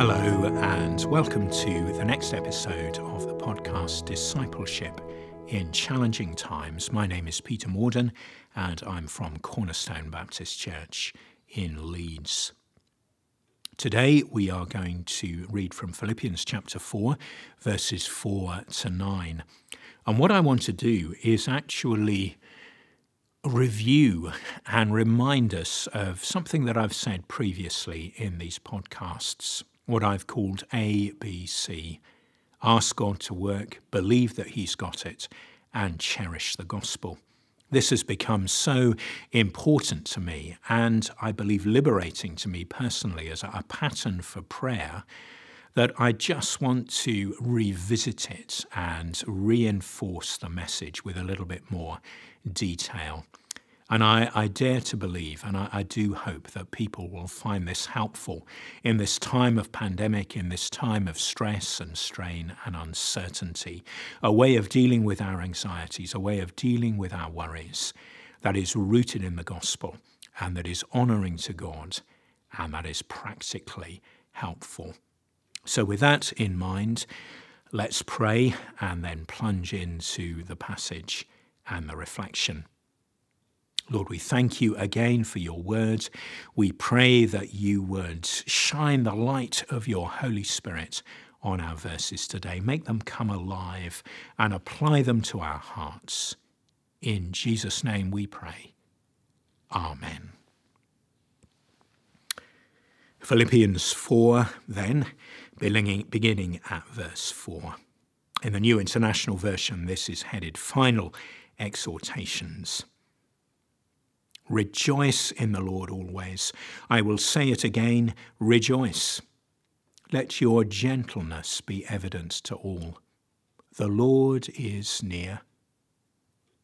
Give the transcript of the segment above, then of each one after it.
Hello, and welcome to the next episode of the podcast Discipleship in Challenging Times. My name is Peter Morden, and I'm from Cornerstone Baptist Church in Leeds. Today we are going to read from Philippians chapter 4, verses 4 to 9. And what I want to do is actually review and remind us of something that I've said previously in these podcasts what I've called ABC ask God to work, believe that He's got it, and cherish the gospel. This has become so important to me and I believe liberating to me personally as a pattern for prayer that I just want to revisit it and reinforce the message with a little bit more detail. And I, I dare to believe, and I, I do hope that people will find this helpful in this time of pandemic, in this time of stress and strain and uncertainty, a way of dealing with our anxieties, a way of dealing with our worries that is rooted in the gospel and that is honoring to God and that is practically helpful. So, with that in mind, let's pray and then plunge into the passage and the reflection. Lord, we thank you again for your words. We pray that you would shine the light of your Holy Spirit on our verses today. Make them come alive and apply them to our hearts. In Jesus' name we pray. Amen. Philippians 4, then, beginning at verse 4. In the New International Version, this is headed Final Exhortations. Rejoice in the Lord always. I will say it again, rejoice. Let your gentleness be evident to all. The Lord is near.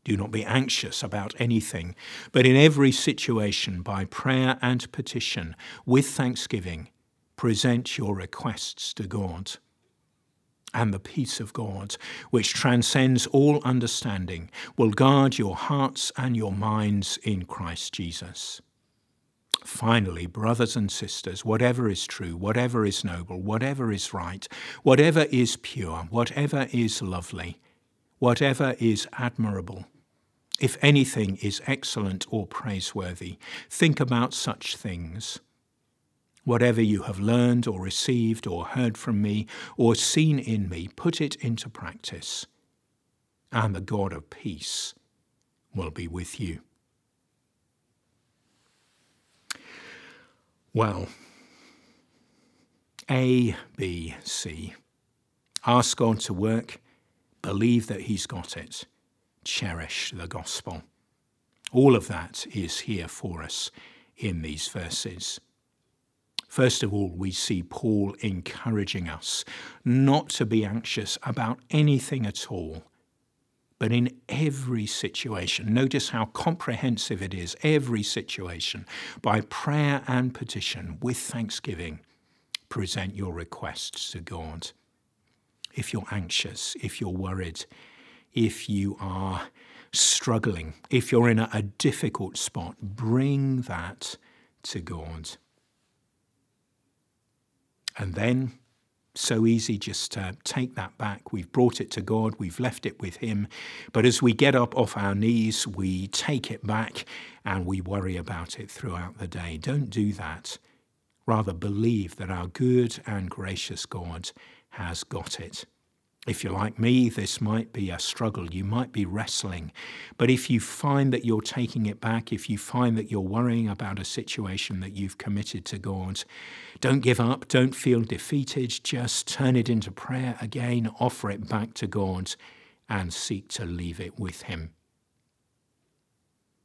Do not be anxious about anything, but in every situation, by prayer and petition, with thanksgiving, present your requests to God and the peace of God, which transcends all understanding, will guard your hearts and your minds in Christ Jesus. Finally, brothers and sisters, whatever is true, whatever is noble, whatever is right, whatever is pure, whatever is lovely, whatever is admirable, if anything is excellent or praiseworthy, think about such things. Whatever you have learned or received or heard from me or seen in me, put it into practice, and the God of peace will be with you. Well, A, B, C. Ask God to work, believe that He's got it, cherish the gospel. All of that is here for us in these verses. First of all, we see Paul encouraging us not to be anxious about anything at all, but in every situation. Notice how comprehensive it is, every situation, by prayer and petition with thanksgiving, present your requests to God. If you're anxious, if you're worried, if you are struggling, if you're in a, difficult spot, bring that to God. And then, so easy just to take that back. We've brought it to God, we've left it with Him. But as we get up off our knees, we take it back and we worry about it throughout the day. Don't do that. Rather, believe that our good and gracious God has got it. If you're like me, this might be a struggle. You might be wrestling. But if you find that you're taking it back, if you find that you're worrying about a situation that you've committed to God, don't give up. Don't feel defeated. Just turn it into prayer again, offer it back to God, and seek to leave it with Him.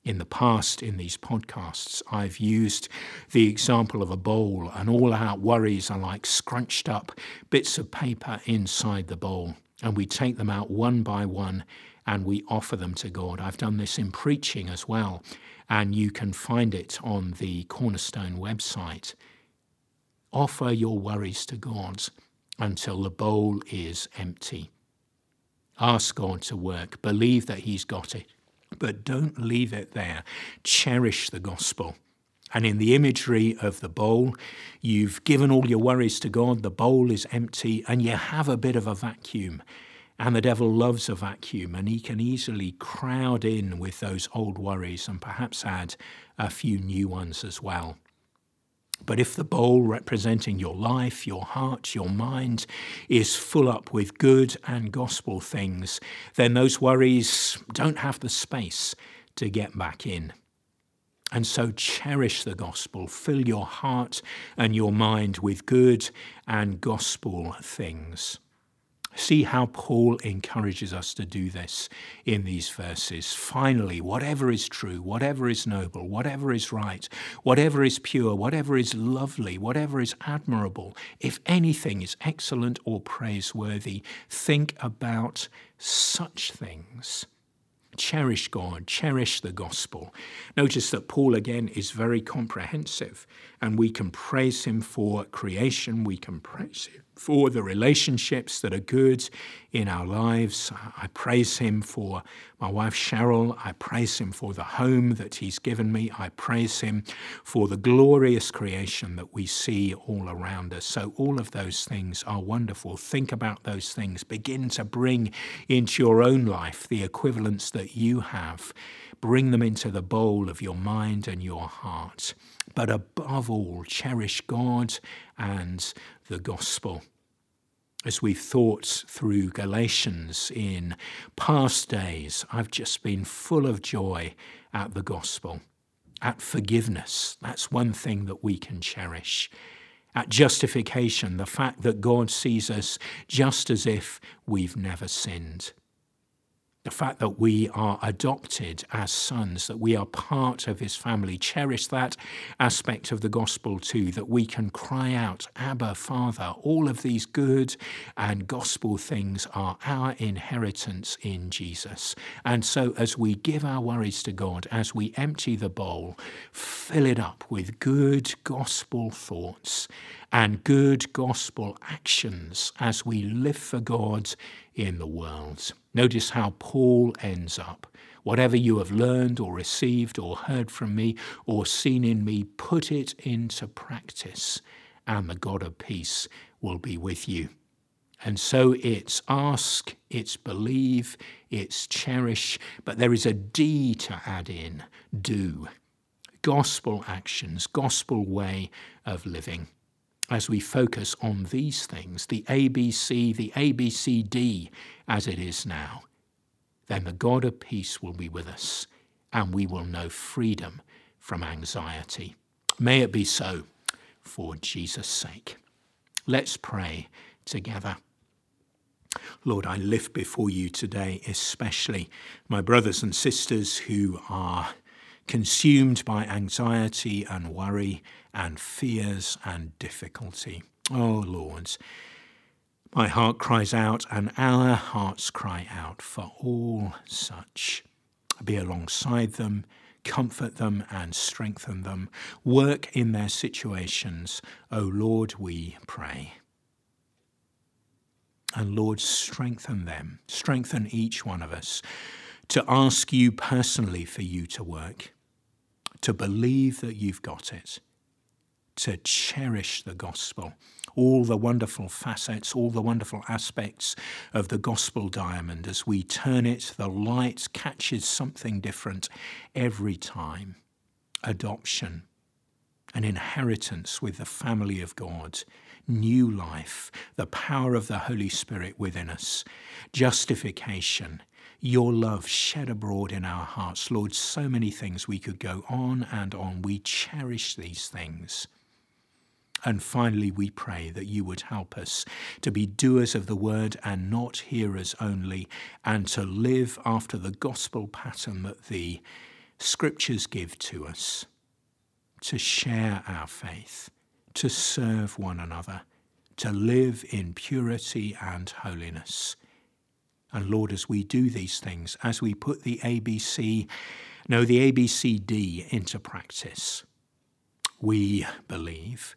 In the past, in these podcasts, I've used the example of a bowl, and all our worries are like scrunched up bits of paper inside the bowl. And we take them out one by one and we offer them to God. I've done this in preaching as well, and you can find it on the Cornerstone website. Offer your worries to God until the bowl is empty. Ask God to work, believe that He's got it but don't leave it there. Cherish the gospel. And in the imagery of the bowl, you've given all your worries to God, the bowl is empty, and you have a bit of a vacuum. And the devil loves a vacuum, and he can easily crowd in with those old worries and perhaps add a few new ones as well. But if the bowl representing your life, your heart, your mind is full up with good and gospel things, then those worries don't have the space to get back in. And so cherish the gospel. Fill your heart and your mind with good and gospel things. See how Paul encourages us to do this in these verses. Finally, whatever is true, whatever is noble, whatever is right, whatever is pure, whatever is lovely, whatever is admirable, if anything is excellent or praiseworthy, think about such things cherish God, cherish the gospel. Notice that Paul again is very comprehensive, and we can praise him for creation, we can praise him for the relationships that are good in our lives. I praise Him for my wife Cheryl. I praise Him for the home that He's given me. I praise Him for the glorious creation that we see all around us. So, all of those things are wonderful. Think about those things. Begin to bring into your own life the equivalents that you have. Bring them into the bowl of your mind and your heart. But above all, cherish God and the gospel. As we've thought through Galatians in past days, I've just been full of joy at the gospel, at forgiveness. That's one thing that we can cherish. At justification, the fact that God sees us just as if we've never sinned the fact that we are adopted as sons, that we are part of his family. Cherish that aspect of the gospel too, that we can cry out, Abba, Father. All of these good and gospel things are our inheritance in Jesus. And so as we give our worries to God, as we empty the bowl, fill it up with good gospel thoughts and good gospel actions as we live for God in the world. Notice how Paul ends up. Whatever you have learned or received or heard from me or seen in me, put it into practice, and the God of peace will be with you. And so it's ask, it's believe, it's cherish, but there is a D to add in do. Gospel actions, gospel way of living as we focus on these things, the ABC, the ABCD as it is now, then the God of peace will be with us and we will know freedom from anxiety. May it be so for Jesus' sake. Let's pray together. Lord, I lift before you today, especially my brothers and sisters who are consumed by anxiety and worry and fears and difficulty. Oh Lord, my heart cries out, and our hearts cry out for all such. Be alongside them, comfort them, and strengthen them. Work in their situations, O Lord, we pray. And Lord, strengthen them, strengthen each one of us to ask you personally for you to work to believe that you've got it, to cherish the gospel, all the wonderful facets, all the wonderful aspects of the gospel diamond. As we turn it, the light catches something different every time. Adoption, an inheritance with the family of God, new life, the power of the Holy Spirit within us, justification, your love shed abroad in our hearts. Lord, so many things we could go on and on. We cherish these things. And finally, we pray that you would help us to be doers of the word and not hearers only, and to live after the gospel pattern that the scriptures give to us, to share our faith, to serve one another, to live in purity and holiness. And Lord, as we do these things, as we put the ABC, no, the ABCD into practice, we believe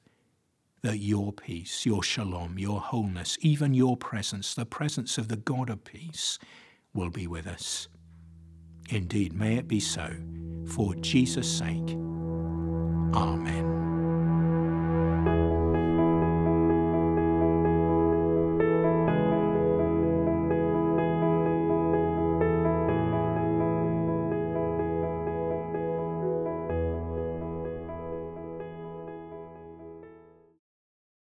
that your peace, your shalom, your wholeness, even your presence, the presence of the God of peace, will be with us. Indeed, may it be so, for Jesus' sake. Amen.